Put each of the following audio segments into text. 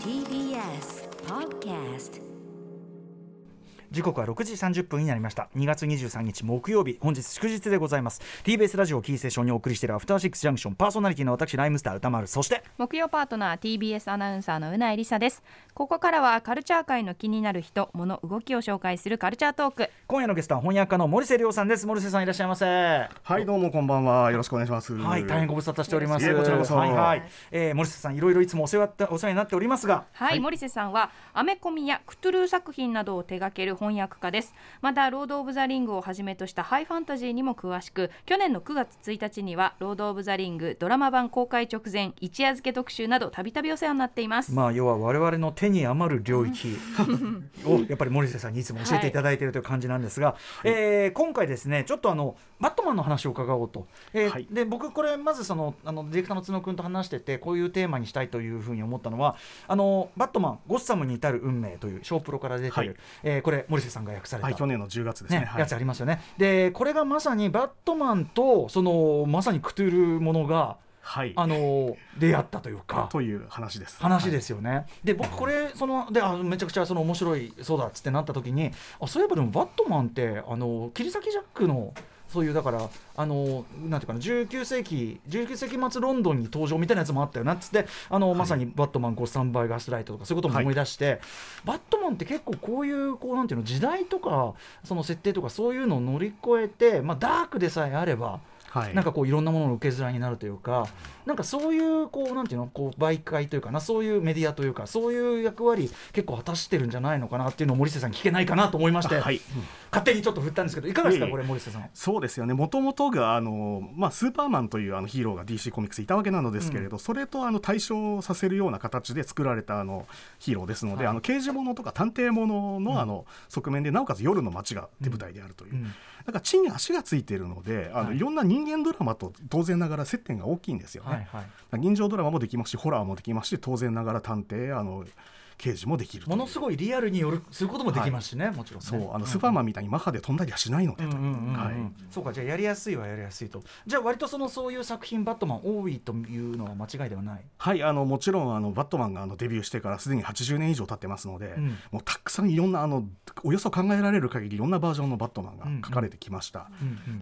TBS Podcast 時刻は6時30分になりました。2月23日木曜日本日祝日でございます。TBS ラジオキーセーションにお送りしているアフターシックスジャンクションパーソナリティの私ライムスター歌丸。そして木曜パートナー TBS アナウンサーのうないりさです。ここからはカルチャー界の気になる人物動きを紹介するカルチャートーク。今夜のゲストは翻訳家の森瀬亮さんです。森瀬さんいらっしゃいませ。ははい、どうもこんばんは。よろしくお願いします。い大変ご無沙汰しております。こちらこそ。はいはい、えー、森瀬さんいろいろいつもお世話ってお世話になっておりますが。はい、森瀬さんはアメコミやクトゥルー作品などを手掛ける翻訳家です。またロード・オブ・ザ・リングをはじめとしたハイファンタジーにも詳しく去年の9月1日にはロード・オブ・ザ・リングドラマ版公開直前一夜漬け特集などたびたびお世話になっています、まあ要は我々の手に余る領域をやっぱり森瀬さんにいつも教えていただいているという感じなんですが、えー今回ですねちょっとあのバットマンの話を伺おうと、えーはい。で僕これまずそのあのディレクターの角君と話しててこういうテーマにしたいというふうに思ったのはあのバットマンゴッサムに至る運命というショープロから出てる、はい。えーこれ森瀬さんが訳された、はい、去年の10月ですね。ねはいやつありますよねでこれがまさにバットマンとそのまさにクトゥルものがはい。あの出会ったというか。という話です。話ですよね、で僕これそのであめちゃくちゃその面白いそうだっつってなった時にあそういえばでもバットマンってあの切り裂きジャックのそういうだからあのなんていうかな19世紀19世紀末ロンドンに登場みたいなやつもあったよなっつってあの、まさにバットマンゴッサンバイガスライトとかそういうことも思い出して、バットマンって結構こういうこうなんていうの時代とかその設定とかそういうのを乗り越えて、まあ、ダークでさえあればはい。なんかこういろんなものの受け皿になるというか、なんかそういうこうなんていうのこう媒介というかなそういうメディアというかそういう役割結構果たしてるんじゃないのかなっていうのを森瀬さんに聞けないかなと思いまして、はい。勝手にちょっと振ったんですけどいかがですかこれ森瀬さん。そうですよね。もともとがあのまあスーパーマンというあのヒーローが DC コミックスいたわけなのですけれど、それとあの対照させるような形で作られたあのヒーローですので、はいあの刑事ものとか探偵もののあの側面でなおかつ夜の街が手舞台であるという。うんだから地に足がついているので、あの、はいい、ろんな人間ドラマと当然ながら接点が大きいんですよね。はいはい、人情ドラマもできますしホラーもできますし当然ながら探偵あの刑事もできるものすごいリアルによるすることもできますしね、もちろんね、そうあのスーパーマンみたいにマッハで飛んだりはしないのでそうかじゃあやりやすいはやりやすいと。じゃあ割とそのそういう作品バットマン多いというのは間違いではない？はいあのもちろんあのバットマンがあのデビューしてからすでに80年以上経ってますので、うん。もうたくさんいろんなあのおよそ考えられる限りいろんなバージョンのバットマンが書かれてきました。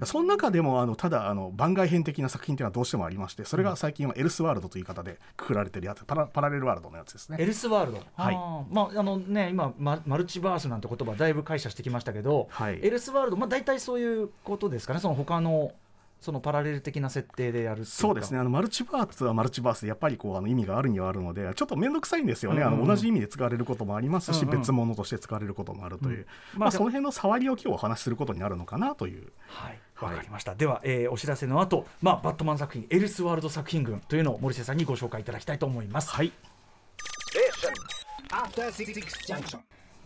その中でもあのただあの番外編的な作品というのはどうしてもありましてそれが最近はエルスワールドという言い方でくくられてるやつパラパラレルワールドのやつですね。エ。ルスワールド、はい。まああのね今ママルチバースなんて言葉だいぶ解釈してきましたけど、はい。エルスワールドまあ大体そういうことですかねその他のそのパラレル的な設定でやるそうですね。あのマルチバースはマルチバースでやっぱりこうあの意味があるにはあるのでちょっと面倒くさいんですよね、うんうんうん。あの同じ意味で使われることもありますし、うんうん。別物として使われることもあるという、うん。ままああその辺の触りを今日お話しすることになるのかなという。はいはい。わかりました、では、えーお知らせの後、まあバットマン作品エルスワールド作品群というのを森瀬さんにご紹介いただきたいと思います。はい After Six Junction.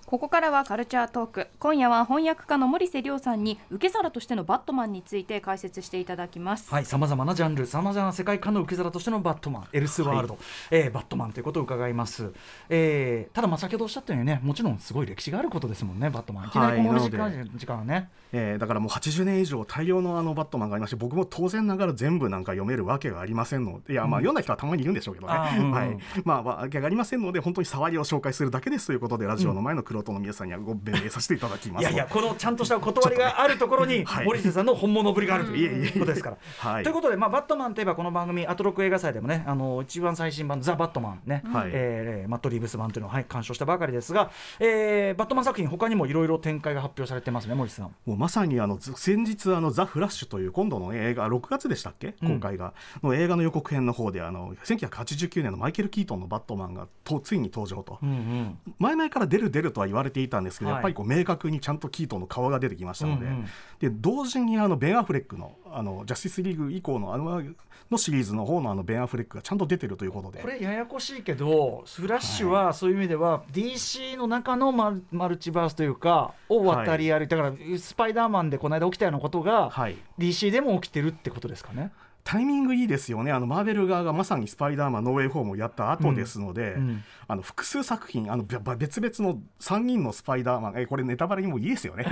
ここからはカルチャートーク。今夜は翻訳家の森瀬亮さんに受け皿としてのバットマンについて解説していただきます、はい、さまざまなジャンル、さまざまな世界観の受け皿としてのバットマン、エルスワールド、えーバットマンということを伺います。えーただ、まあ、先ほどおっしゃったようにね、もちろんすごい歴史があることですもんね、バットマン。いきなりこの時間,、なの時間はね。えーだからもう80年以上大量のあのバットマンがありまして僕も当然ながら全部なんか読めるわけがありませんのでいやまあ読んだ人はたまにいるんでしょうけどね、うん。はい。まあわけがありませんので本当に触りを紹介するだけですということでラジオの前の黒人の皆さんにはご弁明させていただきますいやいや、このちゃんとした断りがあるところに、はい。森瀬さんの本物ぶりがあるということですから。はい。ということで、まあ、バットマンといえばこの番組アトロック映画祭でもねあの一番最新版「ザ・バットマンね」はい。えーマット・リーブス版というのを、はい、鑑賞したばかりですが、えーバットマン作品他にもいろいろ展開が発表されてますね森瀬さん。もうまさにあのず先日あのザ・フラッシュという今度の映画6月でしたっけ？うん。公開が、の映画の予告編の方であの1989年のマイケル・キートンのバットマンがとついに登場と、うんうん。前々から出る出るとは言われていたんですけど、はい。やっぱりこう明確にちゃんとキートンの顔が出てきましたので,、うんうん。で同時にあのベン・アフレックのあのジャスティスリーグ以降のあののシリーズの方のあのベン・アフレックがちゃんと出てるということで。これややこしいけどフラッシュはそういう意味では DC の中のマルマルチバースというかを渡り歩いてだからスパイダーマンでこの間起きたようなことがはい。DC でも起きてるってことですかね。タイミングいいですよね。あのマーベル側がまさに「スパイダーマンノーウェイホーム」をやった後ですので、うんあの複数作品あのべ別々の3人のスパイダーマンえこれネタバレにもいいですよね。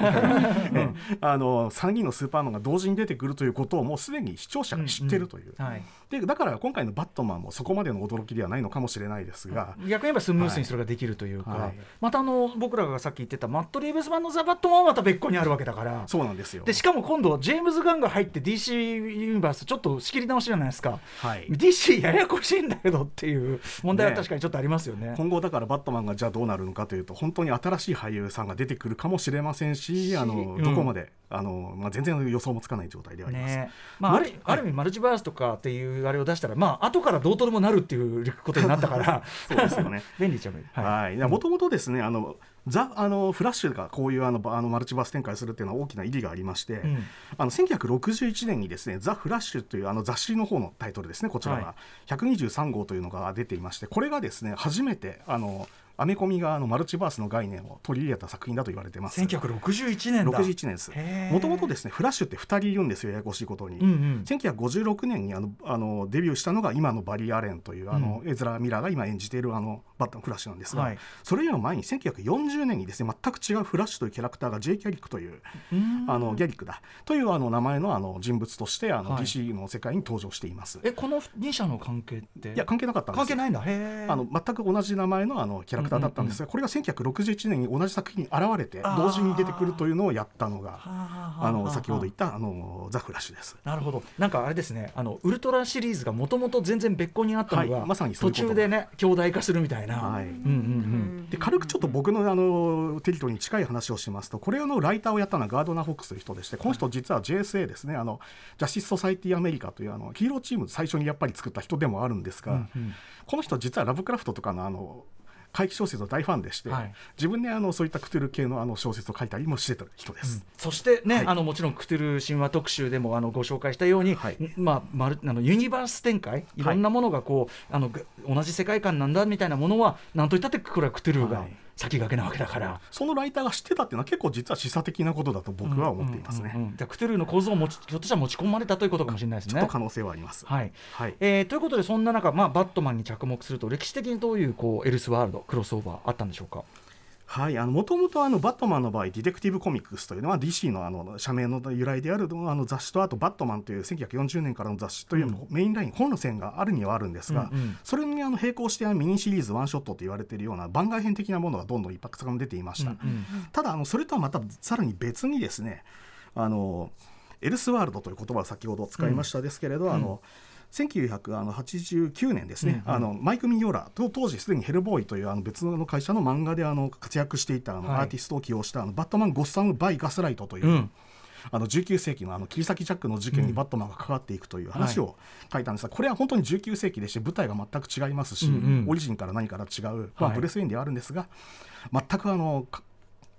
え あの3人のスーパーマンが同時に出てくるということをもうすでに視聴者が知ってるという、はい、でだから今回の「バットマン」もそこまでの驚きではないのかもしれないですが、逆に言えばスムースにそれができるというか、はい。またあの僕らがさっき言ってたマット・リーブス版の「ザ・バットマン」はまた別個にあるわけだから。そうなんですよ。でしかも今度ジェームズ・ガンが入って DC ユニバースちょっと仕切り直しじゃないですか、はい。DC ややこしいんだけどっていう問題は確かにちょっとありますよね。今後だからバットマンがじゃあどうなるのかというと本当に新しい俳優さんが出てくるかもしれませんしあのうん。どこまで、あのまあ、全然予想もつかない状態ではあります。ねまあ、あるある意味マルチバースとかっていうあれを出したらまあ後からどうとでもなるっていうことになったから。そうですよね。便利っちゃ便利。はい、もともとですねあのザあのフラッシュがこういうあのばあのマルチバース展開するっていうのは大きな意義がありまして、うん。あの1961年にですね「ザ・フラッシュ」というあの雑誌の方のタイトルですねこちらは。が、123号というのが出ていましてこれがですね初めてあのアメコミがあのマルチバースの概念を取り入れた作品だと言われてます。1961年だ。61年です。もともとですねフラッシュって2人いるんですよややこしいことに、うん。うん1956年にあのあのデビューしたのが今のバリー・アレンというあの、エズラ・ミラーが今演じているあのバッタン・フラッシュなんですが、はい。それよりも前に1940年にですね全く違うフラッシュというキャラクターが J・ ギャリックといううん。あのギャリックだ。というあの名前のあの人物としてあの、はい。DC の世界に登場しています。えこの2社の関係って？いや関係なかったんです関係ないんだ。あの全く同じ名前のあのキャラクターだったんですが、これが1961年に同じ作品に現れて同時に出てくるというのをやったのがああの先ほど言ったあのザ・フラッシュです。なるほど。なんかあれですねあのウルトラシリーズがもともと全然別個にあったのが、はいまさに途中でね兄弟化するみたいな、はい。うんうんで軽くちょっと僕のあのテリトリーに近い話をしますとこれのライターをやったのはガードナー・フォックスという人でしてこの人実は JSA ですね。あのジャスティス・ソサイティ・アメリカというあのヒーローチーム最初にやっぱり作った人でもあるんですが、うんうん。この人実はラブクラフトとかのあの怪奇小説の大ファンでして、はい。自分であのそういったクトゥル系のあの小説を書いたりもしてた人です。そしてね、はい。あのもちろんクトゥル神話特集でもあのご紹介したように、はい。まあ、まるあのユニバース展開い。ろんなものがこう、あのぐ同じ世界観なんだみたいなものはなんといったってこれはクトゥルがはい先駆けなわけだから。そのライターが知ってたっていうのは結構実は示唆的なことだと僕は思っていますね。うんうんうんじゃあクトゥルの構造を持ちひょっとしたら持ち込まれたということかもしれないですね。ちょっと可能性はあります。はいはいえーということでそんな中、まあ、バットマンに着目すると歴史的にどういうこうエルスワールドクロスオーバーあったんでしょうか？はい、あのもともとあのバットマンの場合、ディテクティブコミックスというのは DC のあの社名の由来であるあの雑誌と、あとバットマンという1940年からの雑誌というのメインライン、本の線があるにはあるんですが、うんうん。それにあの並行してミニシリーズワンショットと言われているような番外編的なものがどんどんいっぱいさん出ていました。うんうんただあのそれとはまたさらに別にですねあのエルスワールドという言葉を先ほど使いましたですけれど、あの1989年ですね、うんうん。あのマイク・ミニョーラと当時すでにヘルボーイというあの別の会社の漫画であの活躍していたあのはい。アーティストを起用したあのバットマン・ Gotham by Gaslight という、うん。あの19世紀のあの切り裂きジャックの事件にバットマンが関わっていくという話を書いたんですが、これは本当に19世紀でして舞台が全く違いますし、オリジンから何から違う、まあ、はい。ブレス・ウェインではあるんですが全くあのか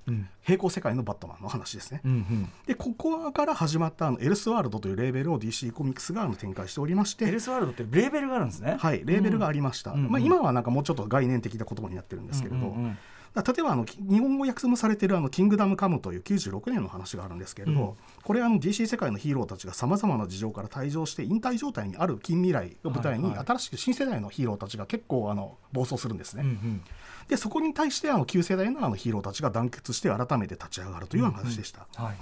うん。平行世界のバットマンの話ですね。うんうん。でここから始まったあのエルスワールドというレーベルを DC コミックスが展開しておりまして。エルスワールドってレーベルがあるんですね。はい、レーベルがありました、うんうん。まあ、今はなんかもうちょっと概念的な言葉になってるんですけれど、うんうんうん例えばあのき日本語訳もされているあの「キングダムカム」という96年の話があるんですけれど、うん。これあの DC 世界のヒーローたちがさまざまな事情から退場して引退状態にある近未来を舞台に、新しく新世代のヒーローたちが結構あの暴走するんですね。うんうん。でそこに対してあの旧世代のあのヒーローたちが団結して改めて立ち上がるという話でした。はい。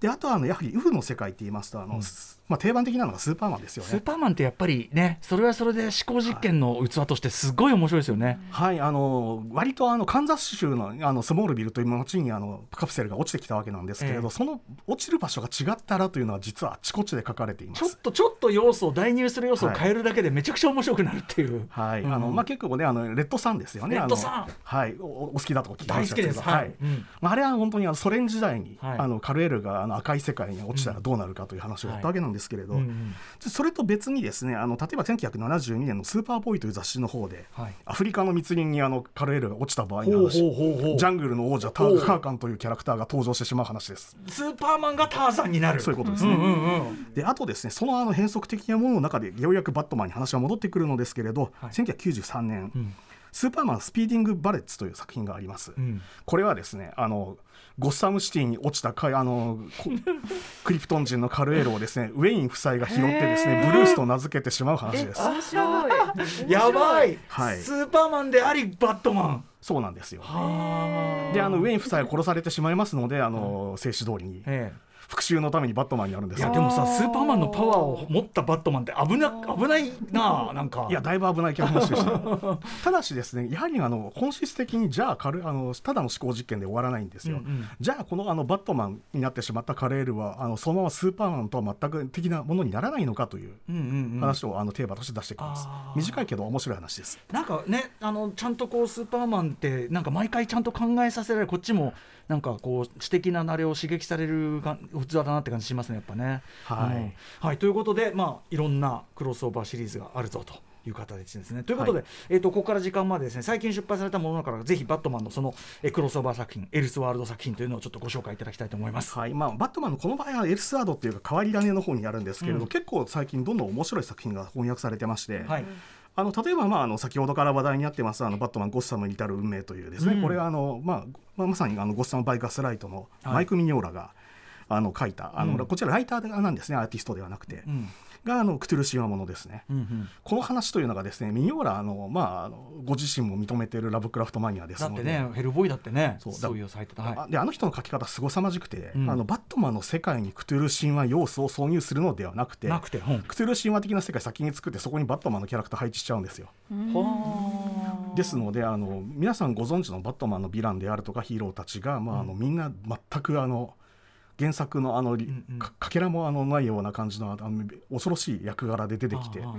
であとはあのやはりウフの世界って言いますとあの、まあ、定番的なのがスーパーマンですよね。スーパーマンってやっぱりねそれはそれで思考実験の器としてすごい面白いですよね。はい、あの割とあのカンザス州のあのスモールビルという町にあのカプセルが落ちてきたわけなんですけれど、ええその落ちる場所が違ったらというのは実はあちこちで書かれています。ちょっとちょっと要素を代入する要素をはい変えるだけでめちゃくちゃ面白くなるっていう。はい、うんあのまあ結構ねあのレッドサンですよね。レッドサンはい、おお好きだと聞きましたけど大好きです。はい。うんまああれは本当にあのソ連時代に、はいあのカルエルがあの赤い世界に落ちたらどうなるかという話をやったわけなんですけれど、うんうんそれと別にですねあの例えば1972年の「スーパーボーイ」という雑誌の方で、はいアフリカの密林にあのカルエルが落ちた場合の話ジャングルの王者ターカーカンというキャラクターが登場してしまう話です。スーパーマンがターザンになる。そういうことですね。うんうんうん。であとですねそのあの変則的なものの中でようやくバットマンに話が戻ってくるのですけれど、はい1993年、うんスーパーマン Speeding Bullets という作品があります、うんこれはですねあのゴッサムシティに落ちたかあのこ クリプトン人のカルエルをですね。ウェイン夫妻が拾ってですねブルースと名付けてしまう話です。面白い。やばい、はい。スーパーマンでありバットマン。そうなんですよ。はであのウェイン夫妻が殺されてしまいますのであの正史通りに。え復讐のためにバットマンになるんですよ。やでもさスーパーマンのパワーを持ったバットマンって危な危ないなあなんか。いやだいぶ危ない気がしました ただしですねやはりあの本質的にじゃあカルあのただの思考実験で終わらないんですよ、うんうん。じゃあこのあのバットマンになってしまったカレールはあのそのままスーパーマンとは全く的なものにならないのかという話をあのテーマとして出してきます、短いけど面白い話です。なんかねあのちゃんとこうスーパーマンってなんか毎回ちゃんと考えさせられるこっちもなんかこう知的な慣れを刺激されるが器だなって感じしますねやっぱね。はいうんはい、ということで、まあ、いろんなクロスオーバーシリーズがあるぞと。いう形ですねということで、はいえー、とここから時間までですね最近出版されたものからぜひバットマンのその、えークロスオーバー作品エルスワールド作品というのをちょっとご紹介いただきたいと思います。はいまあ、バットマンのこの場合はエルスワールドっていうか変わり種の方にあるんですけれど、うん結構最近どんどん面白い作品が翻訳されてまして、はいあの例えば、まあ、あの先ほどから話題になってますあのバットマンゴッサムに至る運命というですね、うん。これはあの、まあまあ、まさにあの Gotham by Gaslight のはい。マイク・ミニョーラが、あの書いたあの、うん。こちらライターなんですねアーティストではなくて、うんがあのクトゥル神話ものですね。うんうん。この話というのがですねミニョーラあの、まあ、あのご自身も認めているラブクラフトマニアですので。だってねヘルボーイだってねそう。そういうサイトだ、はいあであの人の書き方すごさまじくて、うん。あのバットマンの世界にクトゥル神話要素を挿入するのではなくてなくて、うん。クトゥル神話的な世界先に作ってそこにバットマンのキャラクター配置しちゃうんですよ。はあ。ですのであの皆さんご存知のバットマンのヴィランであるとかヒーローたちが、まああのみんな全くあの原作のあの、んうん。かかけらもあのないような感じのあの恐ろしい役柄で出てきてあ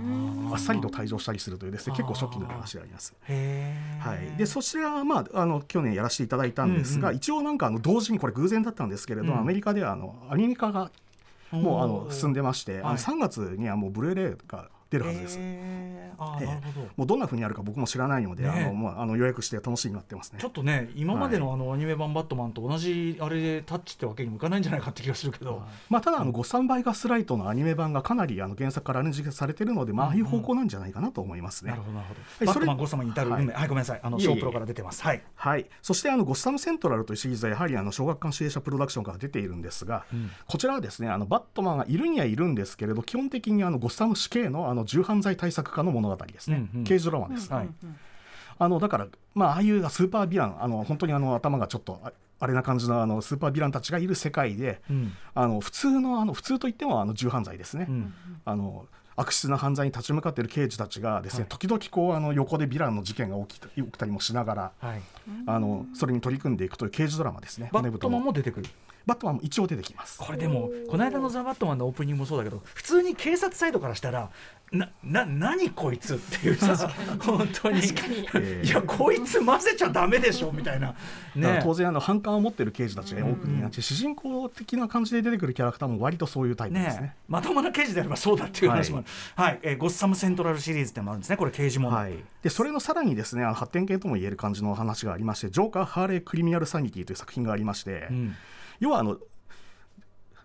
あっさりと退場したりするというですね結構ショッキングな話であります。はい、でそちらは、まあ、あの去年やらせていただいたんですが、うんうん。一応なんかあの同時にこれ偶然だったんですけれど、うん。アメリカではあのアニメ化がもうあの進んででまして、あはい。の3月にはもうブルーレイが出るはずです。あーええ。なるほど。もうどんな風にやるか僕も知らないので、ねえ。あのもうあの予約して楽しみになってますね。ちょ。っとね今までのあのアニメ版バットマンと同じあれでタッチってわけにもいかないんじゃないかって気がするけど、まあ、ただあの、ゴッサンバイガスライトのアニメ版がかなりあの原作からアレンジされてるので、まあ、ああいう方向なんじゃないかなと思いますね。なるほどなるほど、いそれ。バットマンゴッサムに至る運命ははい、ごめんなさい。あのいえいえ。ショープロから出てます。はい、はい、そしてあのゴッサムセントラルというシリーズはやはりあの小学館指令者プロダクションから出ているんですが、うん。こちらはですねあのバットマンがいるにはいるんですけれど基本的にあのゴッサム死刑のあの重犯罪対策課の物語ですね、うんうん。刑事ドラマです、はい。あのだから、まあ、ああいうスーパーヴィランあの本当にあの頭がちょっとああれな感じのあのスーパーヴィランたちがいる世界でうん。あの普通のあの普通といってもあの重犯罪ですね、うん。あの悪質な犯罪に立ち向かっている刑事たちがですね、はい。時々こうあの横でヴィランの事件が起きた起きたりもしながらはい、あのそれに取り組んでいくという刑事ドラマですね。バットマンも出てくるバットマンも一応出てきます。これでもこの間の「ザ・バットマン」のオープニングもそうだけど普通に警察サイドからしたらなな何こいつっていうさ本当に。えーいやこいつ混ぜちゃダメでしょみたいな。ね当然あの反感を持っている刑事たちが多くなって、主人公的な感じで出てくるキャラクターも割とそういうタイプですね。ねまともな刑事であればそうだっていう話もある。はい、えーゴッサムセントラルシリーズってのもあるんですねこれ刑事もの、はい、でそれのさらにですねあの発展系とも言える感じの話がありまして「ジョーカー・ハーレー・クリミナル・サニティ」という作品がありまして、うん要はあの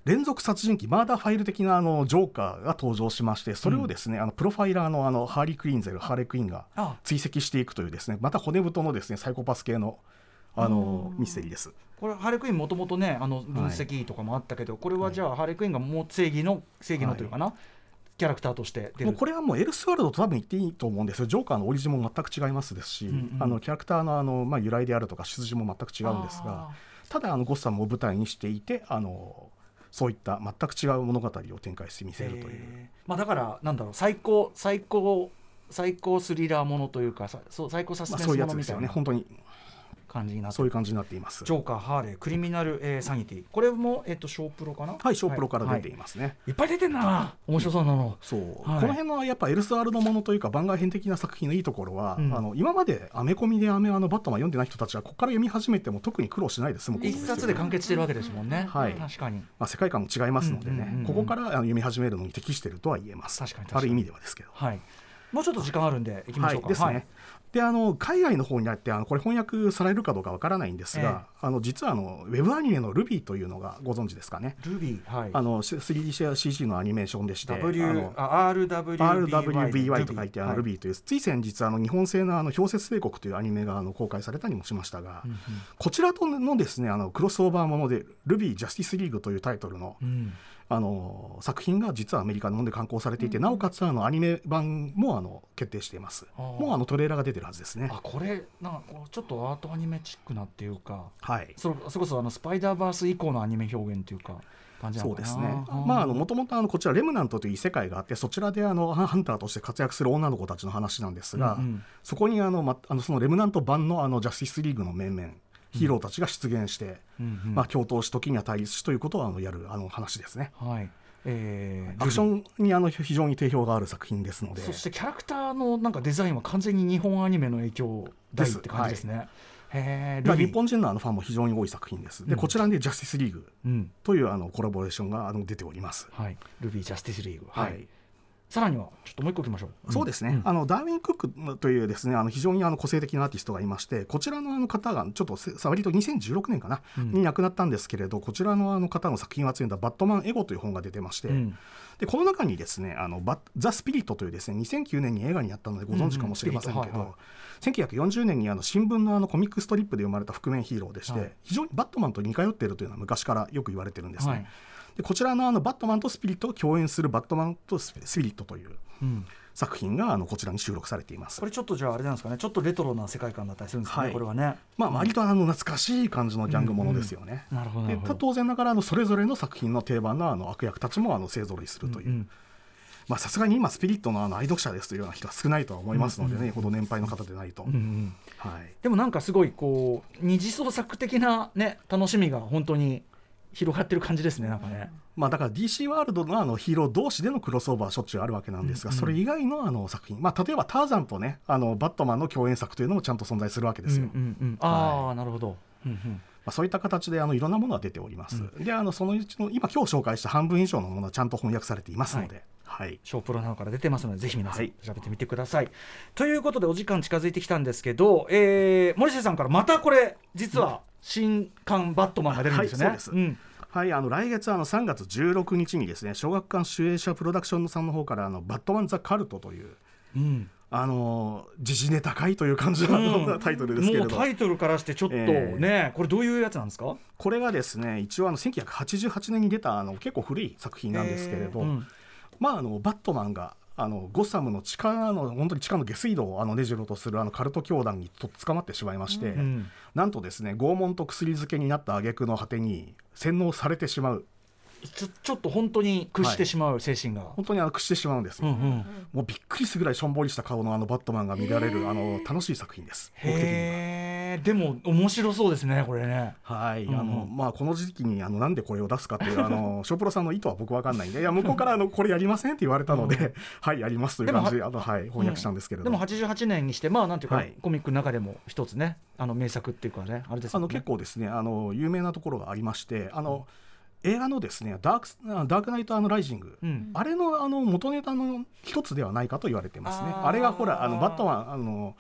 連続殺人鬼マーダーファイル的なあのジョーカーが登場しましてそれをですね、あのプロファイラーのあのハーリー・クイーンゼルハーレー・クイーンがあ追跡していくというですねまた骨太のですねサイコパス系のあのミステリーです。これハーレークイーンもともとねあの分析とかもあったけど、これはじゃあ、ハーレークイーンがもう正義の正義のというかな、キャラクターとして出る。もうこれはもうエルスワールドと多分言っていいと思うんですよ、ジョーカーのオリジンも全く違いますですし、うんうん。あのキャラクターのあの、まあ、由来であるとか、出自も全く違うんですが、ただあの、ゴッサムを舞台にしていて、あのそういった全く違う物語を展開してみせるという。まあだからなんだろう最高最高最高スリラーものというかさそう最高サスまあ、ペンスそういうやつですよね、ものみたいな本当に感じになって。るそういう感じになっています。ジョーカーハーレークリミナル、えーサニティ。これもえっ、とショープロかな？はい、ショープロから出ていはますね。い。いっぱい出てんな。面白そうなの。そう。はい。この辺のやっぱエルスワールドものというか番外編的な作品のいいところは、うん。あの今までアメコミでアメあのバットマン読んでない人たちはここから読み始めても特に苦労しないで済むことで一すよ冊で完結してるわけですもんね、はい。確かに。まあ、世界観も違いますのでね、うんうんうんうん。ここからあの読み始めるのに適しているとは言えます。確かに確かに。ある意味ではですけど。はいもうちょっと時間あるんでいきましょうか。はい、ですね。であの海外の方にあってあのこれ翻訳されるかどうかわからないんですが、あの実はあのウェブアニメの Ruby というのがご存知ですかね。ルビーはい。あの 3DCG のアニメーションでして、W RWBY と書いてあのはい Ruby という、つい先日あの日本製のあの氷雪帝国というアニメがあの公開されたりもしましたが、うんこちらとのですねあのクロスオーバーもので Ruby Justice League というタイトルのうんあの作品が実はアメリカの方で刊行されていて、なおかつあのアニメ版もあの決定しています。もうあのトレーラーが出てるはずですね。あこれなんかちょっとアートアニメチックなっていうかはい。そそれこそあのスパイダーバース以降のアニメ表現っていうかそうですね。まああのも元々あのこちらレムナントという異世界があってそちらであのハハンターとして活躍する女の子たちの話なんですが、そこにあのまあのそのレムナント版のあのジャスティスリーグの面々ヒーローたちが出現して、まあ共闘し時には対立しということをあのやるあの話ですね。あはい。えーアクションにあの非常に定評がある作品ですので。そしてキャラクターのなんかデザインは完全に日本アニメの影響大ですって感じですね。へえ、まあルビー。日本人のあのファンも非常に多い作品です。で、うん。こちらでジャスティスリーグうん。というあのコラボレーションがあの出ております。はい、ルビージャスティスリーグ、ははいい、さらにはちょっともう一個いきましょう。そうですね、ん。あのダーウィン・クックというですねあの非常にあの個性的なアーティストがいましてこちらのあの方がちょっとせ割と2016年かな、うん。に亡くなったんですけれどこちらのあの方の作品を集めた「バットマン・エゴ」という本が出てまして、うん。でこの中にですね「あのバッザ・スピリット」というですね2009年に映画になったのでご存知かもしれませんけど、うんうんスピリットはい1940年にあの新聞のあのコミックストリップで生まれた覆面ヒーローでして、はい。非常にバットマンと似通っているというのは昔からよく言われてるんですね。はいでこちらのあのバットマンとスピリットを共演する「バットマンとスピリット」といううん作品があのこちらに収録されています。こ。れちょっとじゃああれなんですかね。ちょっとレトロな世界観だったりするんですかね、はい。これはね。まあ、割とあの懐かしい感じのギャングものですよね。なるほどなでるほど。当然ながらあのそれぞれの作品の定番のあの悪役たちもあの勢ぞろいするという、うんうん。まあさすがに今スピリットのあの愛読者ですというような人は少ないとは思いますのでね、ほど年配の方でないと、うんうん。はい、でもなんかすごいこう二次創作的なね楽しみが本当に広がってる感じですねなんかね。まあだから DC ワールドのあのヒーロー同士でのクロスオーバーはしょっちゅうあるわけなんですが、うんうんそれ以外のあの作品、まあ、例えばターザンとねあのバットマンの共演作というのもちゃんと存在するわけですよ。うんうんうん、ああ、なるほど。うんうんまあ、そういった形であのいろんなものが出ております。であのそのうちの今今日紹介した半分以上のものはちゃんと翻訳されていますので、はいショープロなどから出てますのでぜひ皆さんはい。調べてみてください。ということでお時間近づいてきたんですけど、えー、森瀬さんからまたこれ実は新刊バットマンが出るんですよね。はいそうです。ん。はい、あの来月あの3月16日にですね小学館主演者プロダクションさんの方からあの「バットマン・ザ・カルト」といううん。あの時事ネタ高いという感じの、うん。タイトルですけれど。もうタイトルからしてちょっとえー。ね、これどういうやつなんですか？これがですね一応あの1988年に出たあの結構古い作品なんですけれど、えーうんまああのバットマンがあのゴッサムの地下の本当に地下の下水道をあのねじろうとするあのカルト教団にと捕まってしまいまして、うん。なんとですね拷問と薬漬けになった挙句の果てに洗脳されてしまうちょちょっと本当に屈してしまう精神が。本当に屈してしまうんです。よ、うんうん。もうびっくりするぐらいしょんぼりした顔のあのバットマンが見られるあの楽しい作品です。僕的には。へえでも面白そうですねこれね。はい、うんうん。あのまあこの時期にあのなんでこれを出すかっていうあの ショープロさんの意図は僕わかんないんで。いや 向こうからあのこれやりませんって言われたので、うん はいやりますという感じであのはい翻訳したんですけれどでも88年にしてまあなんていうか、はい。コミックの中でも一つねあの名作っていうかねあれですよね。あの結構ですねあの有名なところがありましてあの映画のですねダークスダークナイトライジング、うん。あれのあの元ネタの一つではないかと言われてますね。あれがほらあのバットマンあの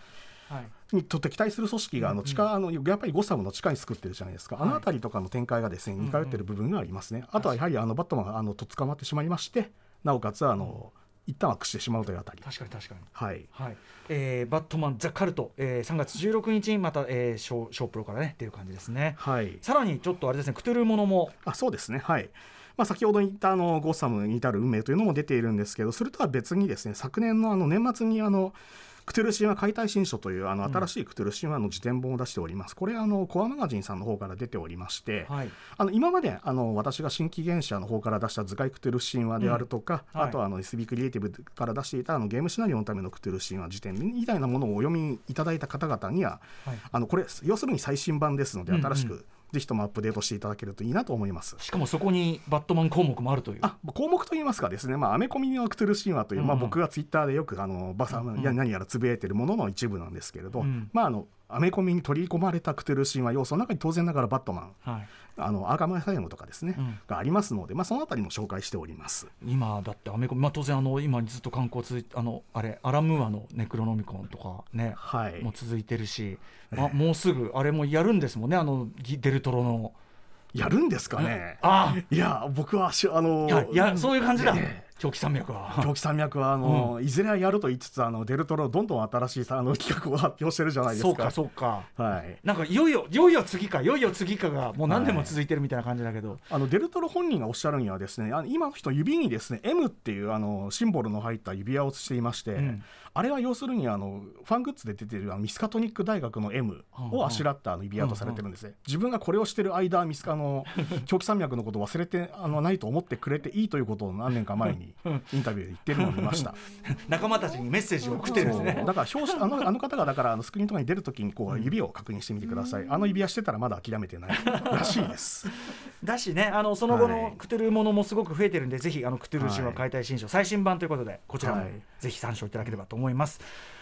はい。にと敵対する組織があの地下、あのやっぱりゴサムの地下に作ってるじゃないですか、はい。あの辺りとかの展開がですね似通ってる部分がありますね、あとはやはりあのバットマンがあのと捕まってしまいましてなおかつあの、一旦は屈してしまうというあたり。確かに確かに。はい。はい。えーバットマン・ザ・カルト、えー、3月16日にまた、えー、ショーショープロからねっていう感じですね。はい。さらにちょっとあれですねクトゥルーものも。あそうですね。はい。まあ、先ほど言ったあのゴッサムに至る運命というのも出ているんですけどそれとは別にですね昨年のあの年末にあのクトゥル神話解体新書というあの新しいクトゥル神話の辞典本を出しております。これあのコアマガジンさんの方から出ておりまして、はい。あの今まであの私が新紀元社の方から出した図解クトゥル神話であるとか、うん。はい。あとはあの SB クリエイティブから出していたあのゲームシナリオのためのクトゥル神話辞典みたいなものをお読みいただいた方々にははい。あのこれ要するに最新版ですのでうんうん。新しくぜひともアップデートしていただけるといいなと思います。しかもそこにバットマン項目もあるという。あ項目といいますかですね、まあ、アメコミのクトゥル神話という、まあ、うん。うん僕がツイッターでよくあのバサ、うん。うんいや何やらつぶやいてるものの一部なんですけれど、うん。まあ、あのアメコミに取り込まれたクトゥルフ神話要素の中に当然ながらバットマンはい。あのアーカムアサイラムとかですね、うん。がありますので、まあ、そのあたりも紹介しております。今だってアメコミ、まあ、当然あの今ずっと観光続いあのあれアラムーアのネクロノミコンとかね、はい。もう続いてるし、まあ、もうすぐあれもやるんですもんねあのギデルトロの。やるんですかね。あ。いや僕はしあのいやいやそういう感じだ。ええ長期山脈は。狂気山脈は あの、いずれはやると言いつつあのデルトロどんどん新しいさあの企画を発表してるじゃないですか。そうかそうか。はい。なんかいよいよいよいよ次かいよいよ次かがもう何年も続いてるみたいな感じだけど、あのデルトロ本人がおっしゃるにはですねあの今の人指にですね M っていうあのシンボルの入った指輪をしていまして、うんあれは要するにあのファングッズで出てるあのミスカトニック大学の M をあしらったあの指輪とされてるんですね、自分がこれをしてる間ミスカの狂気山脈のことを忘れてあのないと思ってくれていいということを何年か前にインタビューで言ってるのを見ました。仲間たちにメッセージを送ってるんですね。だから表紙あのあの方がだからあのスクリーンとかに出るときにこう指を確認してみてください、あの指輪してたらまだ諦めてないらしいです。だしねあのその後はい。のクトゥルーものもすごく増えてるんで、ぜひあのクトゥルー神話解体新書、最新版ということでこちらもはい。ぜひ参照いただければと思います。はい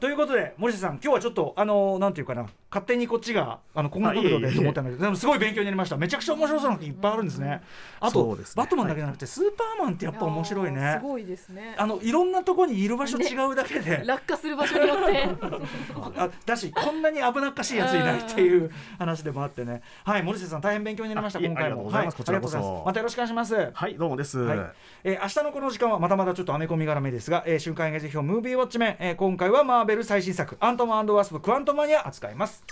ということで森下さん今日はちょっとあのなんていうかな勝手にこっちがあのこんな角度でと思ったんだけどでもすごい勉強になりました。めちゃくちゃ面白そうなのいっぱいあるんですね。あと、ね。バットマンだけじゃなくて、スーパーマンってやっぱ面白いやねーすごいですね。あのいろんなとこにいる場所違うだけで、落下する場所によって。あだしこんなに危なっかしいやついないっていう話でもあってね。はい森下さん大変勉強になりました今回も。ありがとうございます。はこちらこそ。ありがとうございます。またよろしくお願いします。はいどうもです、はい。えー明日のこの時間はまたまたちょっとアメコミ絡めですが、えー瞬間映画辞表ムービーウォッチメン、えー今回はマーベル最新作アントマンワスプクアントマニア扱います。